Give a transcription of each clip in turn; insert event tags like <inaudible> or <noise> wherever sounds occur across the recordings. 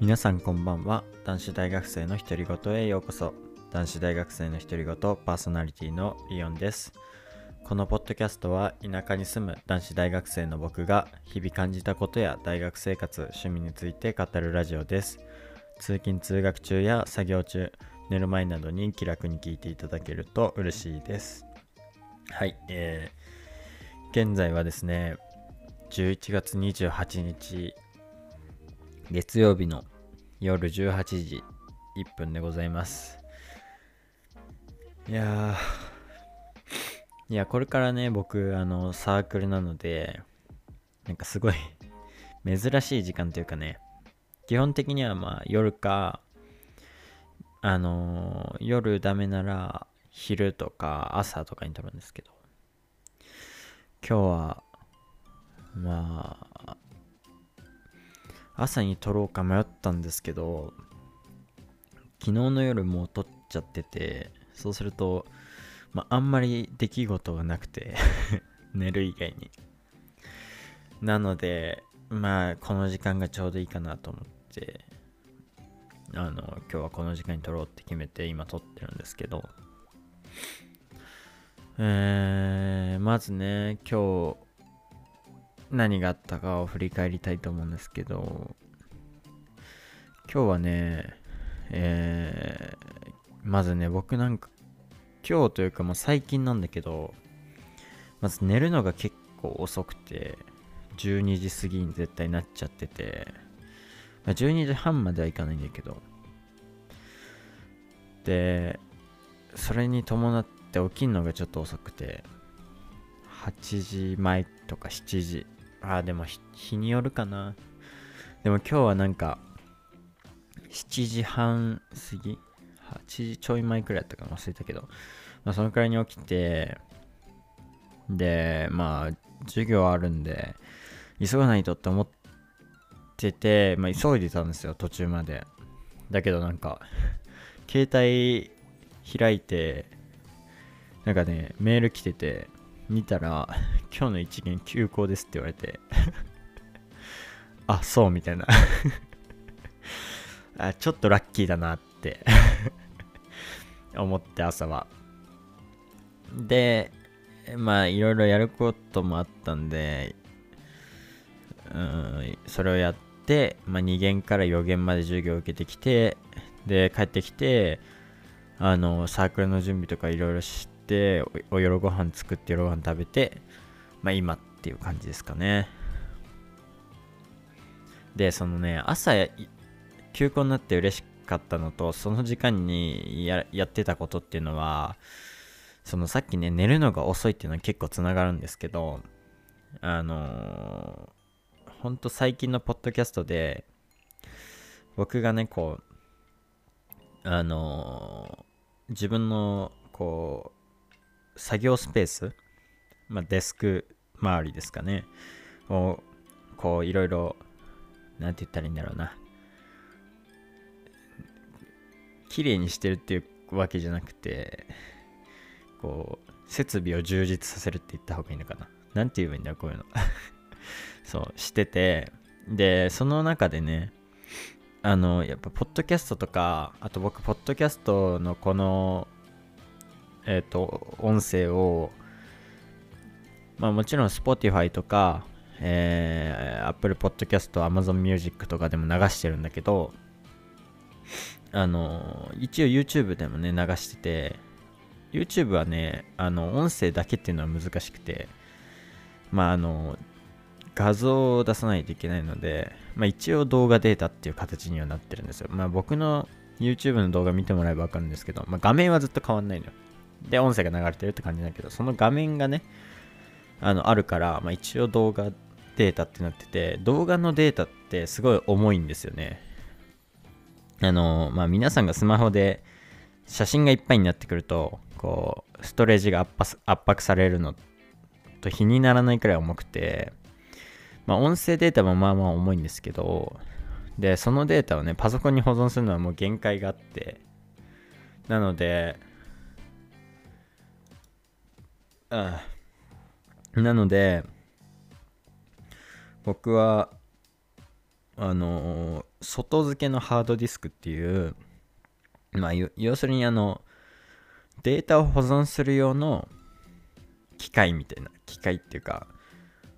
皆さんこんばんは。男子大学生の独り言へようこそ。男子大学生の独り言パーソナリティのリオンです。このポッドキャストは田舎に住む男子大学生の僕が日々感じたことや大学生活趣味について語るラジオです。通勤通学中や作業中寝る前などに気楽に聞いていただけると嬉しいです。はいえー、現在はですね11月28日月曜日の夜18時1分でございます。いやいやこれからね僕あのサークルなのでなんかすごい <laughs> 珍しい時間というかね基本的にはまあ夜かあのー、夜ダメなら昼とか朝とかに撮るんですけど今日はまあ朝に撮ろうか迷ったんですけど昨日の夜もう撮っちゃっててそうすると、まあ、んまり出来事がなくて <laughs> 寝る以外に。なのでまあこの時間がちょうどいいかなと思ってあの今日はこの時間に撮ろうって決めて今撮ってるんですけど。えー、まずね今日何があったかを振り返りたいと思うんですけど、今日はね、えー、まずね、僕なんか、今日というかもう最近なんだけど、まず寝るのが結構遅くて、12時過ぎに絶対なっちゃってて、まあ、12時半まではいかないんだけど、で、それに伴って起きるのがちょっと遅くて、8時前とか7時ああ、でも日によるかな。でも今日はなんか、7時半過ぎ ?8 時ちょい前くらいだったか忘れたけど、まあそのくらいに起きて、で、まあ、授業あるんで、急がないとって思ってて、まあ急いでたんですよ、途中まで。だけどなんか、携帯開いて、なんかね、メール来てて、見たら、<laughs> 今日の一元休校ですって言われて <laughs> あ、そうみたいな <laughs> あ。ちょっとラッキーだなって思って朝は。で、まあいろいろやることもあったんで、うん、それをやって、まあ、2限から4限まで授業を受けてきて、で、帰ってきて、あの、サークルの準備とかいろいろして、お夜ご飯作って夜ご飯食べて、まあ今っていう感じですかね。で、そのね、朝休校になって嬉しかったのと、その時間にややってたことっていうのは、そのさっきね、寝るのが遅いっていうのは結構つながるんですけど、あのー、ほんと最近のポッドキャストで、僕がね、こう、あのー、自分の、こう、作業スペース、まあ、デスク周りですかね。を、こう、いろいろ、なんて言ったらいいんだろうな。綺麗にしてるっていうわけじゃなくて、こう、設備を充実させるって言った方がいいのかな。なんて言えばいいんだろう、こういうの。<laughs> そう、してて、で、その中でね、あの、やっぱ、ポッドキャストとか、あと僕、ポッドキャストのこの、えっ、ー、と、音声を、まあもちろん Spotify とか、えー、Apple Podcast、Amazon Music とかでも流してるんだけど、あの、一応 YouTube でもね、流してて、YouTube はね、あの、音声だけっていうのは難しくて、まああの、画像を出さないといけないので、まあ一応動画データっていう形にはなってるんですよ。まあ僕の YouTube の動画見てもらえばわかるんですけど、まあ画面はずっと変わんないのよ。で、音声が流れてるって感じだけど、その画面がね、あのあるから、まあ、一応動画データってなってて動画のデータってすごい重いんですよね。あのまあ皆さんがスマホで写真がいっぱいになってくるとこうストレージが圧迫されるのと比にならないくらい重くてまあ音声データもまあまあ重いんですけどでそのデータをねパソコンに保存するのはもう限界があってなのでなので、僕は、あの、外付けのハードディスクっていうまあ要するにあのデータを保存する用の機械みたいな機械っていうか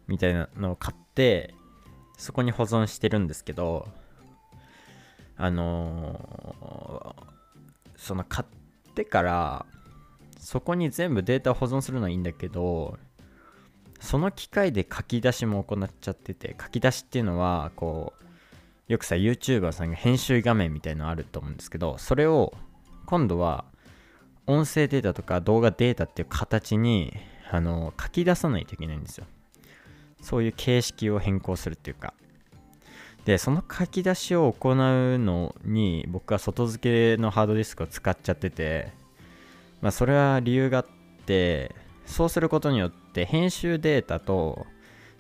みたいなのを買ってそこに保存してるんですけどあのー、その買ってからそこに全部データを保存するのはいいんだけどその機械で書き出しも行っちゃってて書き出しっていうのはこうよくさ YouTuber さんが編集画面みたいのあると思うんですけどそれを今度は音声データとか動画データっていう形にあの書き出さないといけないんですよ。そういう形式を変更するっていうか。でその書き出しを行うのに僕は外付けのハードディスクを使っちゃっててまあそれは理由があってそうすることによって編集データと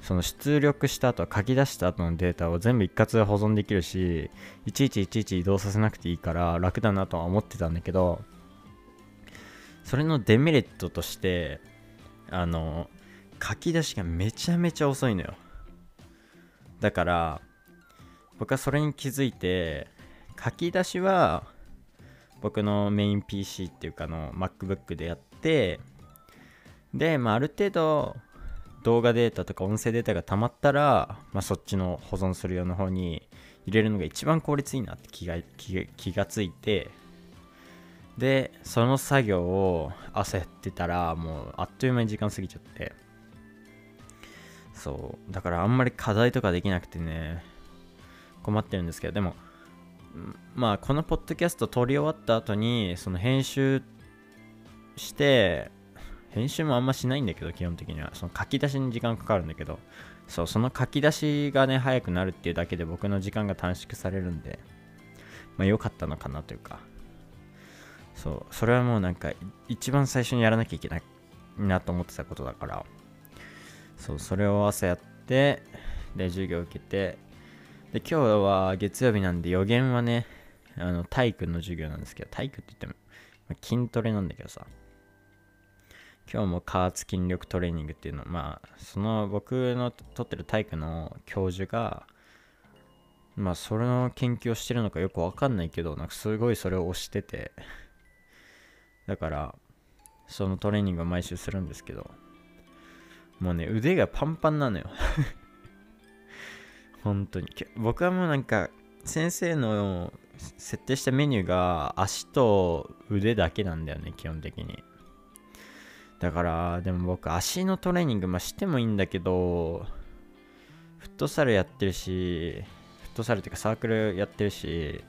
その出力した後書き出した後のデータを全部一括で保存できるしいちいちいちいち移動させなくていいから楽だなとは思ってたんだけどそれのデメリットとしてあの書き出しがめちゃめちゃ遅いのよ。だから僕はそれに気づいて書き出しは僕のメイン PC っていうかの MacBook でやってで、まあ、ある程度動画データとか音声データが溜まったら、まあ、そっちの保存する用の方に入れるのが一番効率いいなって気が気がついてでその作業を朝やってたらもうあっという間に時間過ぎちゃって。そう。だからあんまり課題とかできなくてね困ってるんですけどでもまあこのポッドキャスト撮り終わった後にその編集して編集もあんましないんだけど、基本的には。その書き出しに時間かかるんだけど、そう、その書き出しがね、早くなるっていうだけで僕の時間が短縮されるんで、まあ良かったのかなというか、そう、それはもうなんか、一番最初にやらなきゃいけないなと思ってたことだから、そう、それを朝やって、で、授業受けて、で、今日は月曜日なんで予言はね、あの、体育の授業なんですけど、体育って言っても、筋トレなんだけどさ、今日も加圧筋力トレーニングっていうのまあその僕のとってる体育の教授がまあそれの研究をしてるのかよくわかんないけどなんかすごいそれを推してて。だからそのトレーニングを毎週するんですけどもうね腕がパンパンなのよ。本当に。僕はもうなんか先生の設定したメニューが足と腕だけなんだよね基本的に。だから、でも僕、足のトレーニング、まあ、してもいいんだけど、フットサルやってるし、フットサルっていうかサークルやってるし、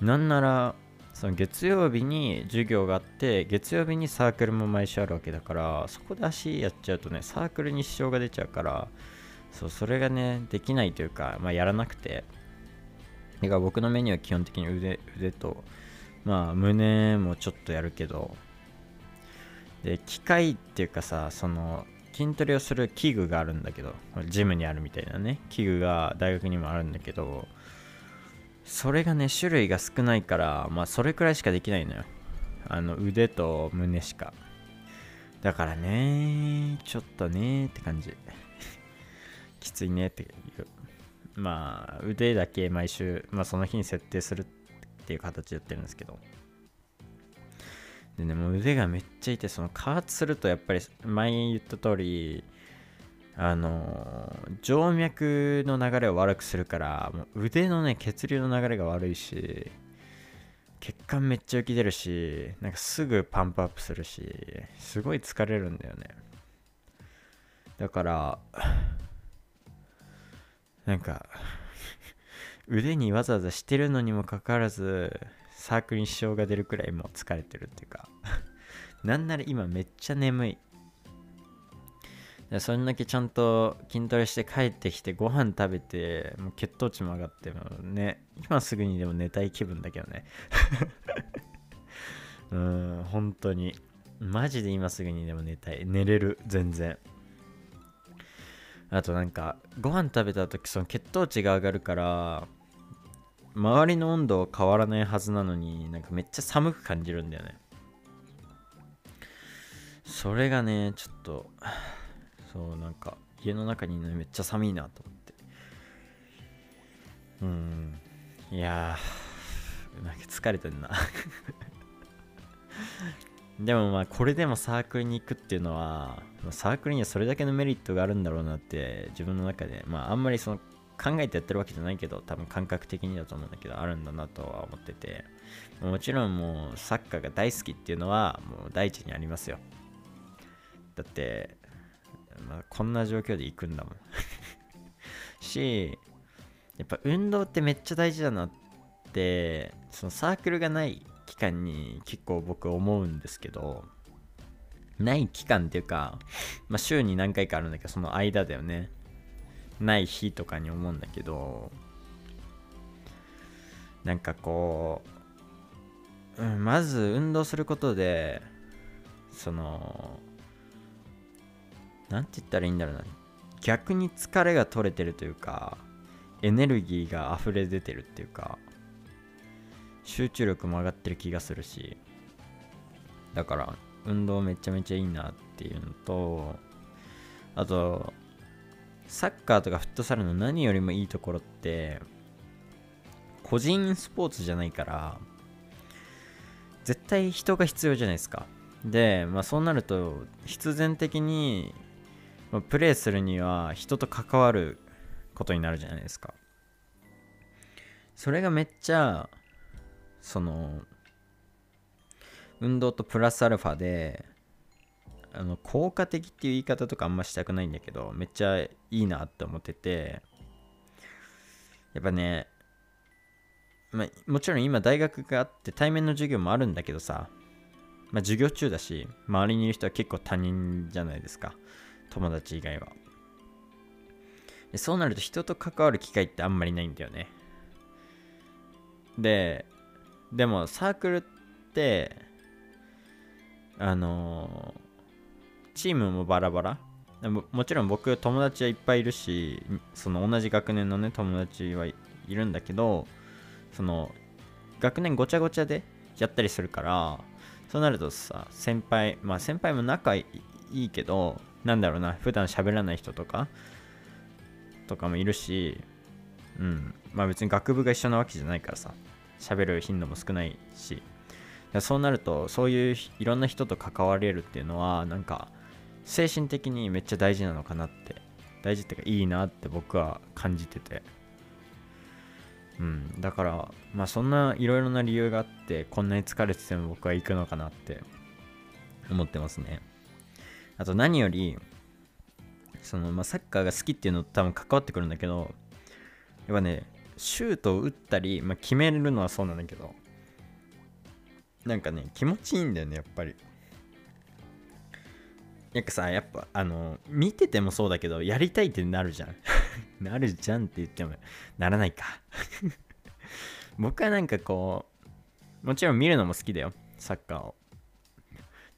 なんなら、その月曜日に授業があって、月曜日にサークルも毎週あるわけだから、そこで足やっちゃうとね、サークルに支障が出ちゃうから、そう、それがね、できないというか、まあ、やらなくて。だから僕のメニューは基本的に腕腕と、まあ、胸もちょっとやるけど、で機械っていうかさその筋トレをする器具があるんだけどジムにあるみたいなね。器具が大学にもあるんだけどそれがね種類が少ないからまあそれくらいしかできないのよ。あの腕と胸しか。だからねちょっとねって感じ。きついねっていうまあ腕だけ毎週、まあ、その日に設定するっていう形でやってるんですけどでね、もう腕がめっちゃ痛い。その加圧するとやっぱり前言った通り、あの静脈の流れを悪くするからもう腕のね血流の流れが悪いし血管めっちゃ浮き出るしなんかすぐパンプアップするしすごい疲れるんだよねだからなんか腕にわざわざしてるのにもかかわらずサークルに支障が出るくらいもう疲れてるっていうか。<laughs> なんなら今めっちゃ眠い。それだけちゃんと筋トレして帰ってきてご飯食べてもう血糖値も上がってもね今すぐにでも寝たい気分だけどね。<laughs> うん本当に。マジで今すぐにでも寝たい。寝れる全然。あとなんかご飯食べた時その血糖値が上がるから周りの温度は変わらないはずなのになんかめっちゃ寒く感じるんだよね。それがねちょっとそうなんか家の中にねめっちゃ寒いなと思って。うん。いやーなんか疲れてんな。でもまあこれでもサークルに行くっていうのはサークルにはそれだけのメリットがあるんだろうなって自分の中で。まああんまりその考えてやってるわけじゃないけど多分感覚的にだと思うんだけどあるんだなとは思ってて。もちろんもうサッカーが大好きっていうのはもう第一にありますよ。だって、まあ、こんな状況で行くんだもん。<laughs> しやっぱ運動ってめっちゃ大事だなってそのサークルがない間に結構僕思うんですけど、ない期間っていうか、まあ、週に何回かあるんだけど、その間だよね。ない日とかに思うんだけど、なんかこう、うん、まず運動することで、その、なんて言ったらいいんだろうな。逆に疲れが取れてるというか、エネルギーが溢れ出てるっていうか、集中力も上がってる気がするしだから運動めちゃめちゃいいなっていうのとあとサッカーとかフットサルの何よりもいいところって個人スポーツじゃないから絶対人が必要じゃないですか。で、まあ、そうなると必然的に、まあ、プレーするには人と関わることになるじゃないですか。それがめっちゃその運動とプラスアルファであの効果的っていう言い方とかあんましたくないんだけどめっちゃいいなって思っててやっぱね、まあ、もちろん今大学があって対面の授業もあるんだけどさ、まあ、授業中だし周りにいる人は結構他人じゃないですか。友達以外は。そうなると人と関わる機会ってあんまりないんだよね。ででもサークルってあのチームもバラバラ。ももちろん僕友達はいっぱいいるしその同じ学年のね友達はいるんだけどその学年ごちゃごちゃでやったりするからそうなるとさ先輩まあ先輩も仲いいけどなんだろうな普段喋らない人とかとかもいるしうん。まあ別に学部が一緒なわけじゃないからさ。喋る頻度も少ないしそうなるとそういういろんな人と関われるっていうのはなんか精神的にめっちゃ大事なのかなって大事っていうかいいなって僕は感じてて。うんだからまあそんないろいろな理由があってこんなに疲れてても僕は行くのかなって思ってますね。あと何よりそのまあサッカーが好きっていうのと多分関わってくるんだけどやっぱねシュートを打ったり、まあ、決めるのはそうなんだけどなんかね気持ちいいんだよねやっぱり。なんかさやっぱあの見ててもそうだけどやりたいってなるじゃん。<laughs> なるじゃんって言ってもならないか。<laughs> 僕はなんかこうもちろん見るのも好きだよサッカーを。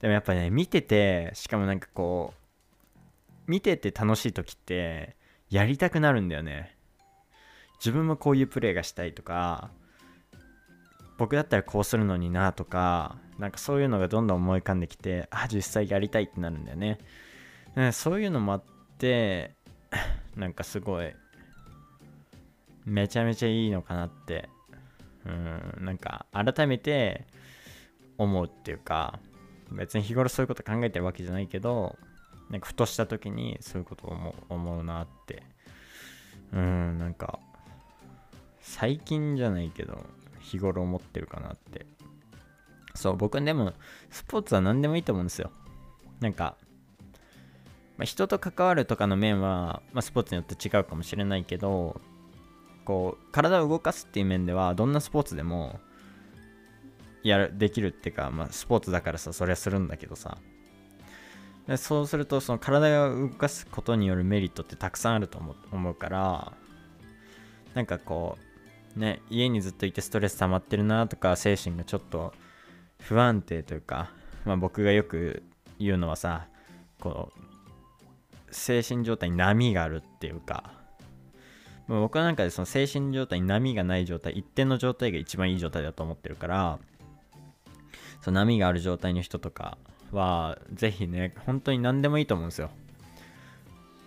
でもやっぱね見ててしかもなんかこう見てて楽しい時ってやりたくなるんだよね。自分もこういうプレーがしたいとか僕だったらこうするのになとかなんかそういうのがどんどん思い浮かんできてあ実際やりたいってなるんだよねそういうのもあって <laughs> なんかすごいめちゃめちゃいいのかなってうんなんか改めて思うっていうか別に日頃そういうこと考えてるわけじゃないけどなんかふとした時にそういうことを思う思うなってうんなんか最近じゃないけど日頃思ってるかなって。そう僕でもスポーツは何でもいいと思うんですよ。なんか、まあ、人と関わるとかの面は、まあ、スポーツによって違うかもしれないけどこう体を動かすっていう面ではどんなスポーツでもやるできるっていうか、まあ、スポーツだからさそれはするんだけどさ。そうするとその体を動かすことによるメリットってたくさんあると思うからなんかこうね、家にずっといてストレス溜まってるなとか精神がちょっと不安定というか、まあ、僕がよく言うのはさこう精神状態に波があるっていうか僕はなんかでその精神状態に波がない状態一定の状態が一番いい状態だと思ってるからその波がある状態の人とかはぜひね本当に何でもいいと思うんですよ。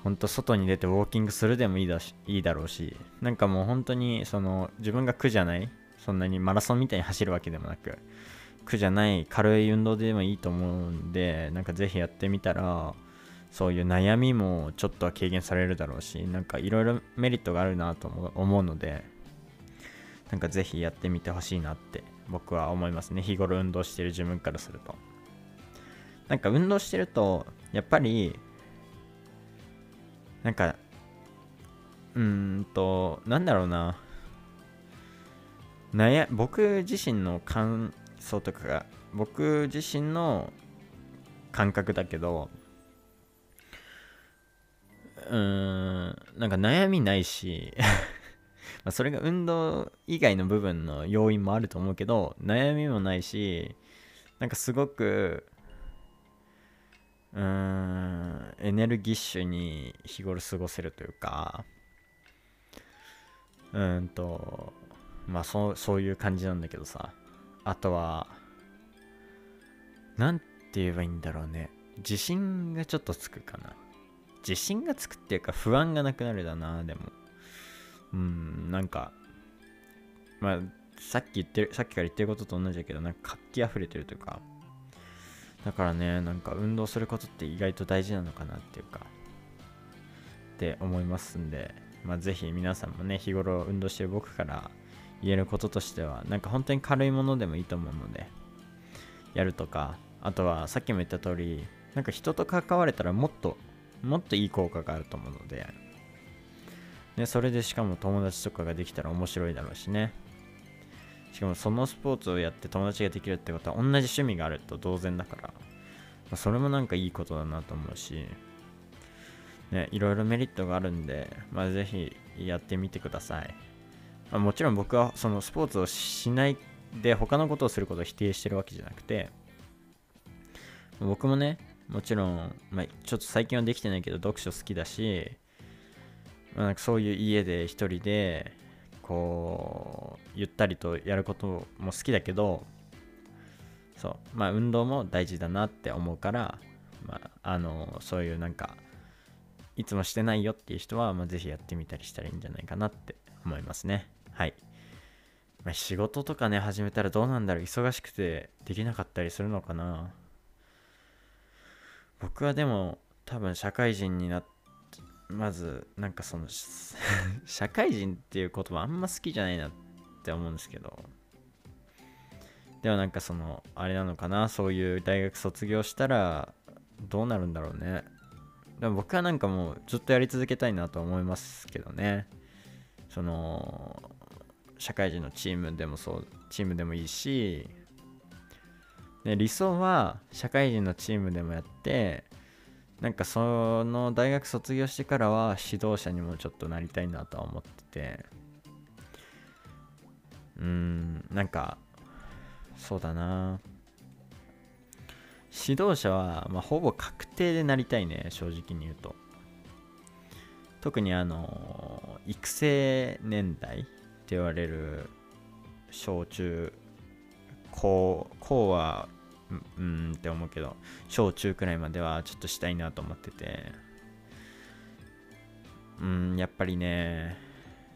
ほんと外に出てウォーキングするでもいいだしいいだろうしなんかもう本当にその自分が苦じゃないそんなにマラソンみたいに走るわけでもなく苦じゃない軽い運動でもいいと思うんでなんかぜひやってみたらそういう悩みもちょっとは軽減されるだろうしなんかいろいろメリットがあるなと思うのでなんかぜひやってみてほしいなって僕は思いますね。日頃運動してる自分からすると。なんか運動してるとやっぱりなんかうーんとなんだろうな。悩僕自身の感想とかが僕自身の感覚だけどうーんなんか悩みないし <laughs> まそれが運動以外の部分の要因もあると思うけど悩みもないしなんかすごくうーんエネルギッシュに日頃過ごせるというかうんとまあそうそういう感じなんだけどさ。あとはなんて言えばいいんだろうね。自信がちょっとつくかな。自信がつくっていうか不安がなくなるだなでも。うんなんかまあさっき言ってるさっきから言ってることと同じだけどなんか活気あふれてるというか。だからねなんか運動することって意外と大事なのかなっていうかって思いますんでまあぜひ皆さんもね日頃運動してる僕から言えることとしてはなんか本当に軽いものでもいいと思うのでやるとかあとはさっきも言った通りなんか人と関われたらもっともっといい効果があると思うのででそれでしかも友達とかができたら面白いだろうしね。しかもそのスポーツをやって友達ができるってことは同じ趣味があると同然だから、まあ、それもなんかいいことだなと思うしねいろいろメリットがあるんで、まあ、ぜひやってみてください、まあ、もちろん僕はそのスポーツをしないで他のことをすることを否定してるわけじゃなくて僕もねもちろん、まあ、ちょっと最近はできてないけど読書好きだし、まあ、なんかそういう家で一人でこうゆったりとやることも好きだけどそうまあ運動も大事だなって思うから、まあ、あのそういうなんかいつもしてないよっていう人は、まあ、ぜひやってみたりしたらいいんじゃないかなって思いますね。はい、まあ、仕事とかね始めたらどうなんだろう。忙しくてできなかったりするのかな。僕はでも多分社会人になってまずなんかその <laughs> 社会人っていう言葉あんま好きじゃないなって思うんですけど。でもなんかそのあれなのかな？そういう大学卒業したらどうなるんだろうね？でも僕はなんかもうずっとやり続けたいなと思いますけどね。その社会人のチームでもそうチームでもいいしで理想は社会人のチームでもやってなんかその大学卒業してからは指導者にもちょっとなりたいなとは思ってて。うんなんかそうだな。指導者は、まあ、ほぼ確定でなりたいね正直に言うと。特にあの育成年代って言われる小中高高はうんって思うけど小中くらいまではちょっとしたいなと思ってて。うんやっぱりね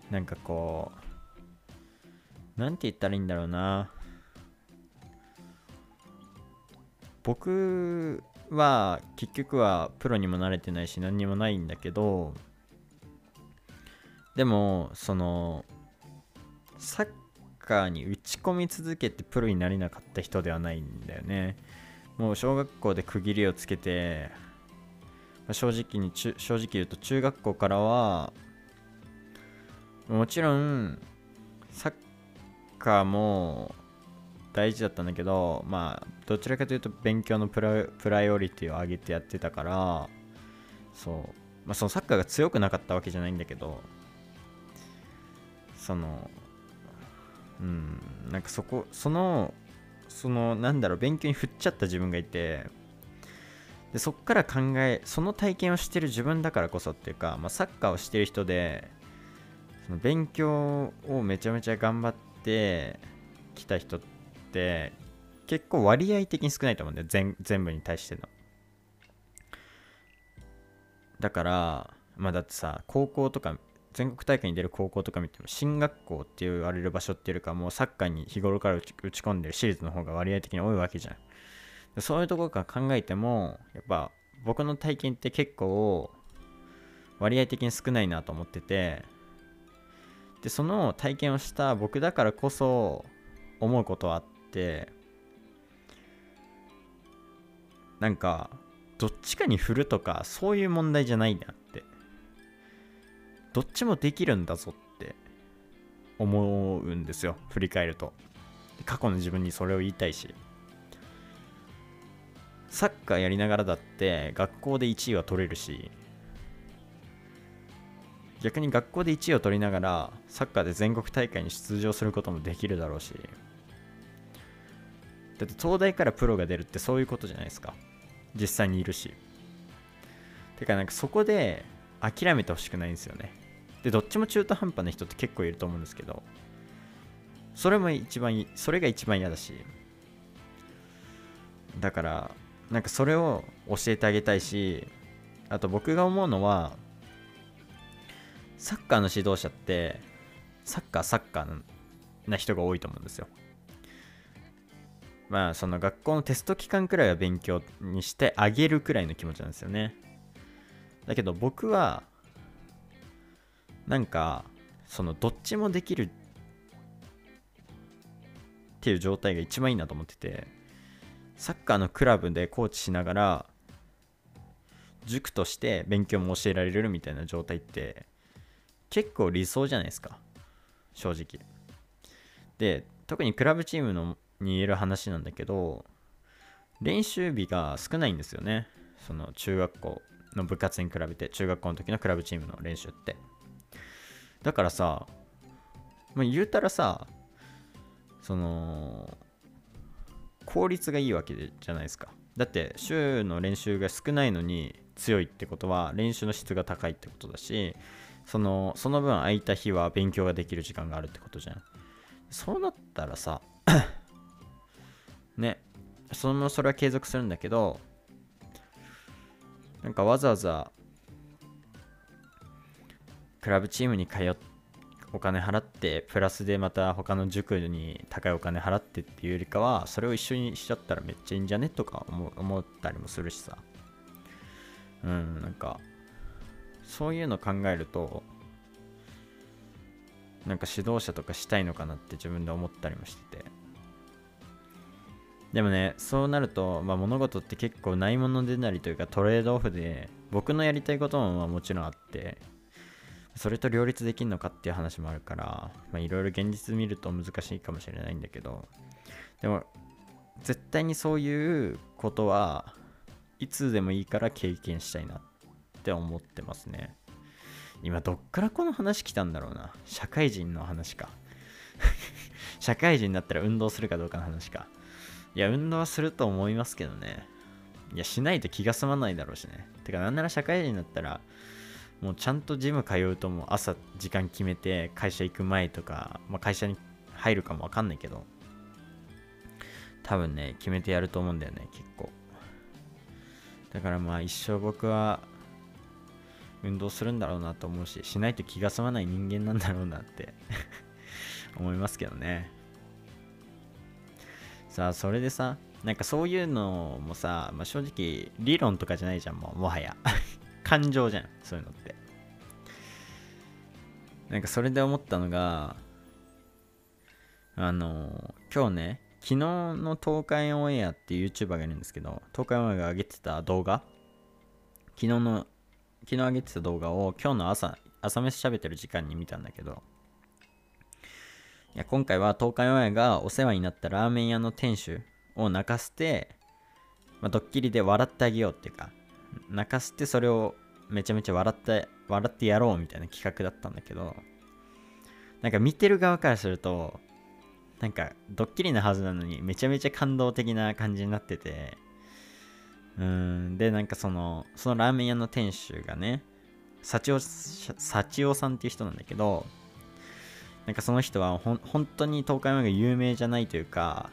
なんかこうなんて言ったらいいんだろうな。僕は結局はプロにも慣れてないし何にもないんだけどでもそのサッカーに打ち込み続けてプロになれなかった人ではないんだよね。もう小学校で区切りをつけてま正直に正直言うと中学校からはもちろんサッカーも大事だったんだけどまあどちらかというと勉強のプラプライオリティを上げてやってたからそうまあそのサッカーが強くなかったわけじゃないんだけどそのうん。なんかそこそのそのなんだろう勉強に振っちゃった自分がいてでそっから考えその体験をしてる自分だからこそっていうか、まあ、サッカーをしてる人でその勉強をめちゃめちゃ頑張ってきた人って結構割合的に少ないと思うんだよ全全部に対しての。だからまあだってさ高校とか全国大会に出る高校とか見ても進学校って言われる場所っていうかもうサッカーに日頃から打ち込んでる私立の方が割合的に多いわけじゃん。そういうところから考えてもやっぱ僕の体験って結構割合的に少ないなと思っててでその体験をした僕だからこそ思うことはあってなんかどっちかに振るとかそういう問題じゃないなってどっちもできるんだぞって思うんですよ振り返ると。過去の自分にそれを言いたいし。サッカーやりながらだって学校で1位は取れるし。逆に学校で1位を取りながらサッカーで全国大会に出場することもできるだろうし。だって東大からプロが出るってそういうことじゃないですか。実際にいるし。てかなんかそこで諦めてほしくないんですよね。でどっちも中途半端な人って結構いると思うんですけどそれも一番それが一番嫌だしだからなんかそれを教えてあげたいしあと僕が思うのはサッカーの指導者ってサッカーサッカーな人が多いと思うんですよ。まあその学校のテスト期間くらいは勉強にしてあげるくらいの気持ちなんですよね。だけど僕はなんかそのどっちもできるっていう状態が一番いいなと思っててサッカーのクラブでコーチしながら塾として勉強も教えられるみたいな状態って結構理想じゃないですか。正直。で特にクラブチームのに言える話なんだけど練習日が少ないんですよね。その中学校の部活に比べて中学校の時のクラブチームの練習って。だからさ、まあ、言うたらさその効率がいいわけじゃないですか。だって週の練習が少ないのに強いってことは練習の質が高いってことだしそのその分空いた日は勉強ができる時間があるってことじゃん。そうなったらさ <coughs> ねそのそれは継続するんだけどなんかわざわざクラブチームに通っお金払ってプラスでまた他の塾に高いお金払ってっていうよりかはそれを一緒にしちゃったらめっちゃいいんじゃねとか思ったりもするしさ。うんなんかそういうの考えるとなんか指導者とかしたいのかなって自分で思ったりもしてて。でもねそうなると、まあ、物事って結構ないものでなりというかトレードオフで僕のやりたいこともまあもちろんあって。それと両立できるのかっていう話もあるからいろいろ現実見ると難しいかもしれないんだけどでも絶対にそういうことはいつでもいいから経験したいなって思ってますね。今どっからこの話来たんだろうな。社会人の話か。<laughs> 社会人になったら運動するかどうかの話か。いや運動はすると思いますけどね。いやしないと気が済まないだろうしね。てかなんなら社会人になったらもうちゃんとジム通うともう朝時間決めて会社行く前とか、まあ、会社に入るかもわかんないけど多分ね決めてやると思うんだよね結構。だからまあ一生僕は運動するんだろうなと思うししないと気が済まない人間なんだろうなって <laughs> 思いますけどね。さあそれでさなんかそういうのもさ、まあ、正直理論とかじゃないじゃんもうもはや。感情じゃんそういうのって。なんかそれで思ったのがあの今日ね昨日の東海オンエアっていう YouTuber がいるんですけど東海オンエアが上げてた動画昨日の昨日上げてた動画を今日の朝朝飯喋ってる時間に見たんだけどいや今回は東海オンエアがお世話になったラーメン屋の店主を泣かせて、まあ、ドッキリで笑ってあげようっていうか泣かせてそれをめちゃめちゃ笑って笑ってやろうみたいな企画だったんだけどなんか見てる側からするとなんかドッキリなはずなのにめちゃめちゃ感動的な感じになっててうんでなんかそのそのラーメン屋の店主がね幸男さんっていう人なんだけどなんかその人はほ本当に東海オンエアが有名じゃないというか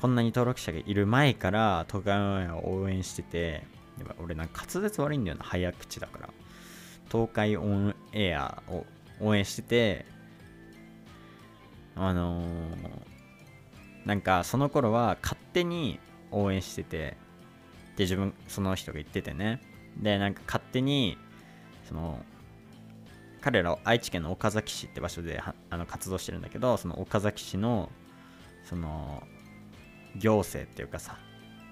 こんなに登録者がいる前から東海オンエアを応援してて俺なんか滑舌悪いんだよな早口だから。東海オンエアを応援しててあのー、なんかその頃は勝手に応援しててで自分その人が言っててね。でなんか勝手にその彼ら愛知県の岡崎市って場所であの活動してるんだけどその岡崎市のその行政っていうかさ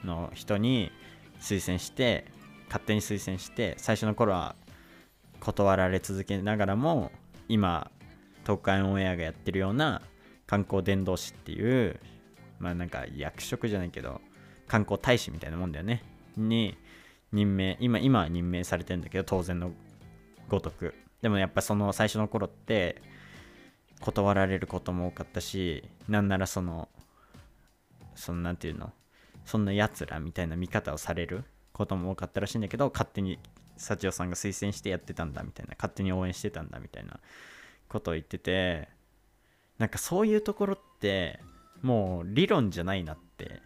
の人に推薦して勝手に推薦して最初の頃は断られ続けながらも今東海オンエアがやってるような観光伝道師っていうまあなんか役職じゃないけど観光大使みたいなもんだよね。に任命今今は任命されてんだけど当然のごとく。でもやっぱその最初の頃って断られることも多かったしなんならそのそのなんていうの？そんなやつらみたいな見方をされることも多かったらしいんだけど勝手に幸代さんが推薦してやってたんだみたいな勝手に応援してたんだみたいなことを言っててなんかそういうところってもう理論じゃないなって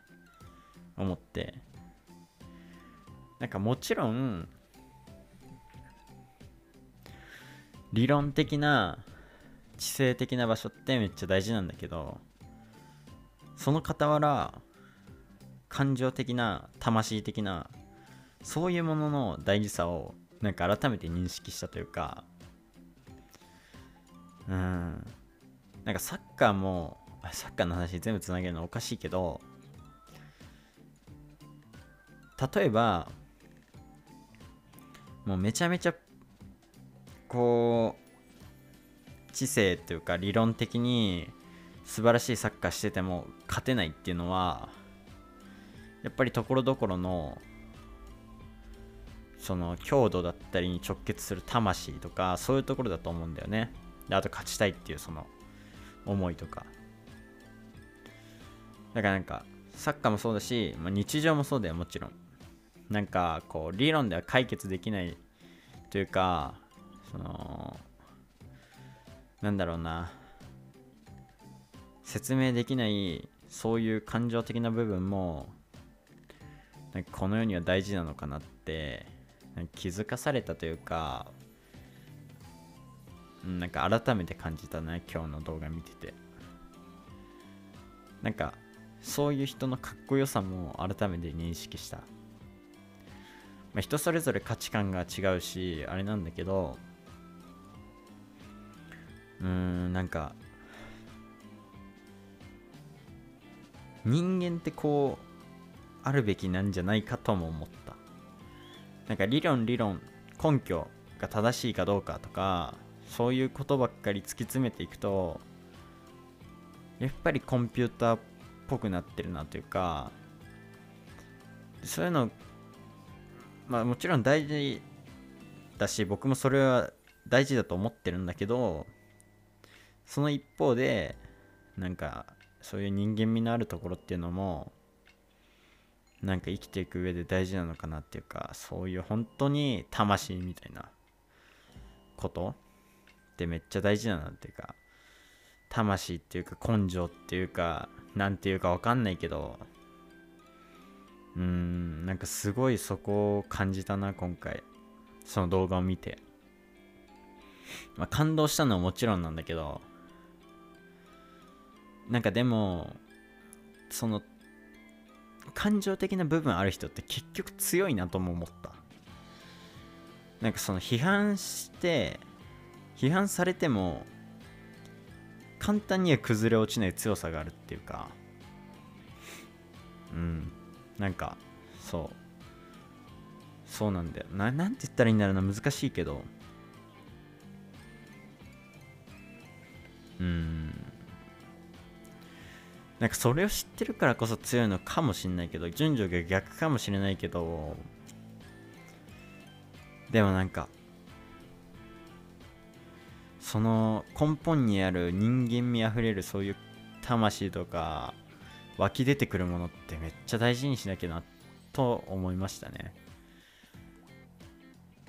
思って。なんかもちろん理論的な知性的な場所ってめっちゃ大事なんだけどその傍ら感情的な魂的なそういうものの大事さをなんか改めて認識したというかうん。なんかサッカーもサッカーの話全部つなげるのおかしいけど例えばもうめちゃめちゃこう知性っていうか理論的に素晴らしいサッカーしてても勝てないっていうのはやっぱりところどころのその強度だったりに直結する魂とかそういうところだと思うんだよね。であと勝ちたいっていうその思いとか。だからなんかサッカーもそうだし、まあ、日常もそうだよもちろん。なんかこう理論では解決できないというかそのなんだろうな。説明できないそういう感情的な部分もなんかこの世には大事なのかなって気づかされたというかなんか改めて感じたね今日の動画見てて。なんかそういう人のかっこよさも改めて認識した、まあ、人それぞれ価値観が違うしあれなんだけどうーんなんか人間ってこうあるべきなんじゃないかとも思った。なんか理論理論根拠が正しいかどうかとかそういうことばっかり突き詰めていくとやっぱりコンピューターっぽくなってるなというかそういうのまあもちろん大事だし僕もそれは大事だと思ってるんだけどその一方でなんかそういう人間味のあるところっていうのもなんか生きていく上で大事なのかなっていうかそういう本当に魂みたいなこと？ってめっちゃ大事だなっていうか魂っていうか根性っていうかなんていうかわかんないけどうーんなんかすごいそこを感じたな今回。その動画を見て。まあ感動したのはもちろんなんだけどなんかでもその感情的な部分ある人って結局強いなとも思った。なんかその批判して批判されても簡単には崩れ落ちない強さがあるっていうか。うん。なんかそう。そうなんだよ。ななんて言ったらいいんだろうな。難しいけど。うん。なんかそれを知ってるからこそ強いのかもしれないけど順序が逆かもしれないけどでもなんかその根本にある人間味あふれるそういう魂とか湧き出てくるものってめっちゃ大事にしなきゃなと思いましたね。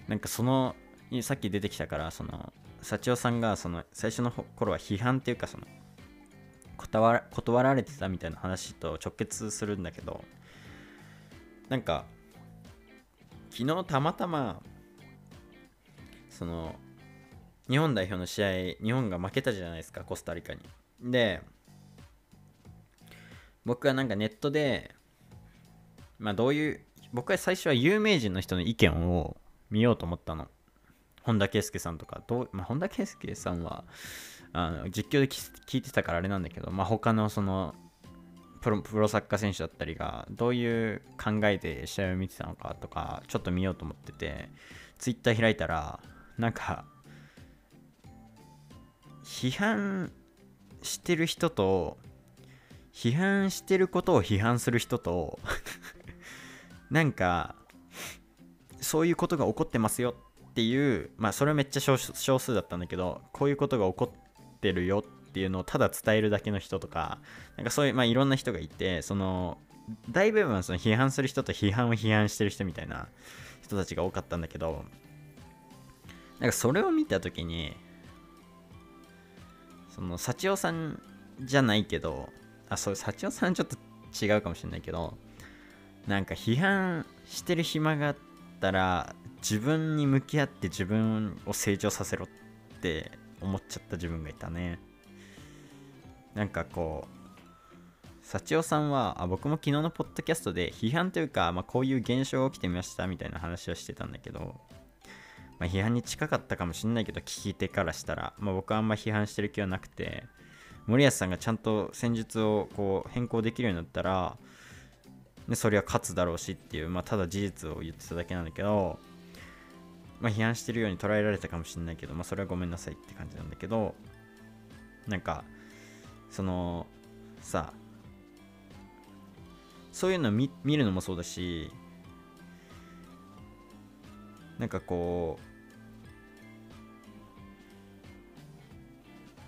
なんかそのさっき出てきたからその幸男さんがその最初の頃は批判っていうかその断断られてたみたいな話と直結するんだけどなんか昨日たまたまその日本代表の試合日本が負けたじゃないですかコスタリカに。で僕はなんかネットでまあどういう僕は最初は有名人の人の意見を見ようと思ったの。本田圭佑さんとか。どう、まあ、本田圭佑さんはあの実況で聞いてたからあれなんだけど、まあ、他のそのプロプロサッカー選手だったりがどういう考えで試合を見てたのかとかちょっと見ようと思っててツイッター開いたらなんか批判してる人と批判してることを批判する人と <laughs> なんかそういうことが起こってますよっていうまあそれはめっちゃ少数だったんだけどこういうことが起こってるよっていうのをただ伝えるだけの人とかなんかそういうまあいろんな人がいてその大部分はその批判する人と批判を批判してる人みたいな人たちが多かったんだけどなんかそれを見た時にその幸男さんじゃないけどあそう幸男さんちょっと違うかもしれないけどなんか批判してる暇があったら自分に向き合って自分を成長させろって思っちゃった自分がいたね。なんかこう幸男さんはあ僕も昨日のポッドキャストで批判というか、まあ、こういう現象が起きてみましたみたいな話をしてたんだけど、まあ、批判に近かったかもしんないけど聞き手からしたら、まあ、僕はあんま批判してる気はなくて森保さんがちゃんと戦術をこう変更できるようになったらでそれは勝つだろうしっていう、まあ、ただ事実を言ってただけなんだけど、まあ、批判してるように捉えられたかもしれないけど、まあ、それはごめんなさいって感じなんだけどなんかそのさそういうの見見るのもそうだしなんかこう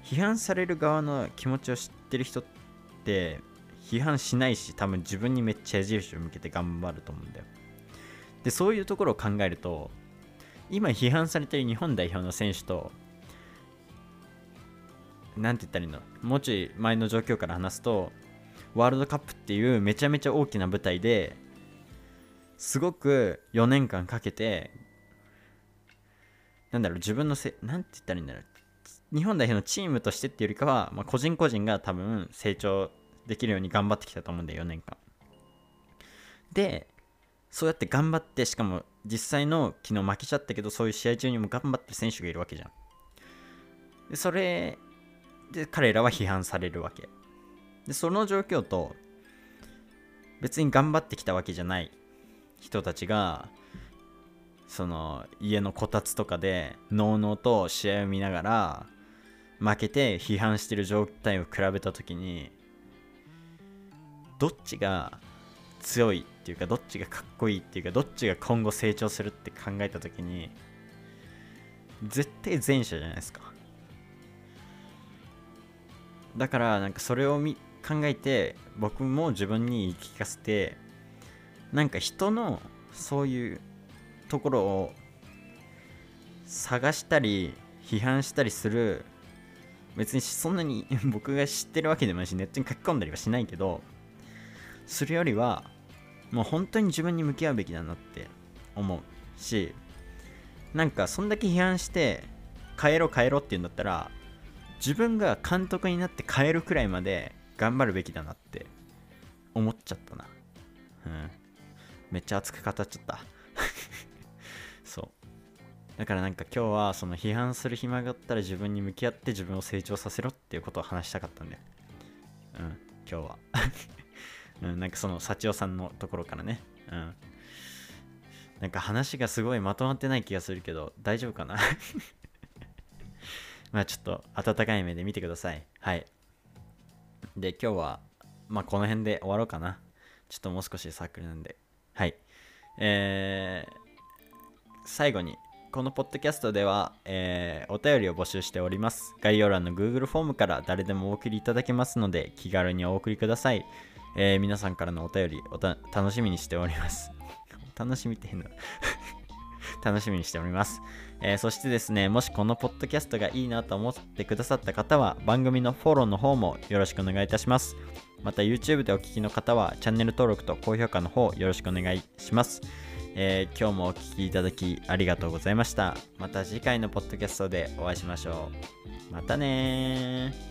批判される側の気持ちを知ってる人って批判しないし多分自分にめっちゃ矢印を向けて頑張ると思うんだよ。でそういうところを考えると今批判されている日本代表の選手と何て言ったらいいの？もうちょい前の状況から話すとワールドカップっていうめちゃめちゃ大きな舞台ですごく4年間かけてなんだろう自分のせなんて言ったらいいんだろう。日本代表のチームとしてっていうよりかは、まあ、個人個人が多分成長できるように頑張ってきたと思うんだよ4年間。でそうやって頑張ってしかも実際の昨日負けちゃったけどそういう試合中にも頑張ってる選手がいるわけじゃん。でそれで彼らは批判されるわけ。でその状況と別に頑張ってきたわけじゃない人たちがその家のこたつとかでのうのうと試合を見ながら負けて批判してる状態を比べた時にどっちが強いっていうかどっちがかっこいいっていうかどっちが今後成長するって考えた時に絶対前者じゃないですか。だからなんかそれをみ考えて僕も自分に言い聞かせてなんか人のそういうところを探したり批判したりする別にそんなに <laughs> 僕が知ってるわけでもないしネットに書き込んだりはしないけどするよりはもう本当に自分に向き合うべきだなって思うしなんかそんだけ批判して変えろ変えろって言うんだったら自分が監督になって変えるくらいまで頑張るべきだなって思っちゃったな。うん。めっちゃ熱く語っちゃった。<laughs> そう。だからなんか今日はその批判する暇があったら自分に向き合って自分を成長させろっていうことを話したかったんでうん。今日は。うん、なんかその幸代さんのところからね。うん。なんか話がすごいまとまってない気がするけど、大丈夫かな？<laughs> まあちょっと温かい目で見てください。はい。で、今日は、まあこの辺で終わろうかな。ちょっともう少しサークルなんで。はい。えー、最後に、このポッドキャストでは、えー、お便りを募集しております。概要欄の Google フォームから誰でもお送りいただけますので、気軽にお送りください。えー、皆さんからのお便りお楽しみにしております。<laughs> 楽しみって変な <laughs> 楽しみにしております、えー、そしてですね、もしこのポッドキャストがいいなと思ってくださった方は、番組のフォローの方もよろしくお願いいたします。また YouTube でお聴きの方は、チャンネル登録と高評価の方よろしくお願いします。えー今日もお聴きいただきありがとうございましたまた次回のポッドキャストでお会いしましょうまたねー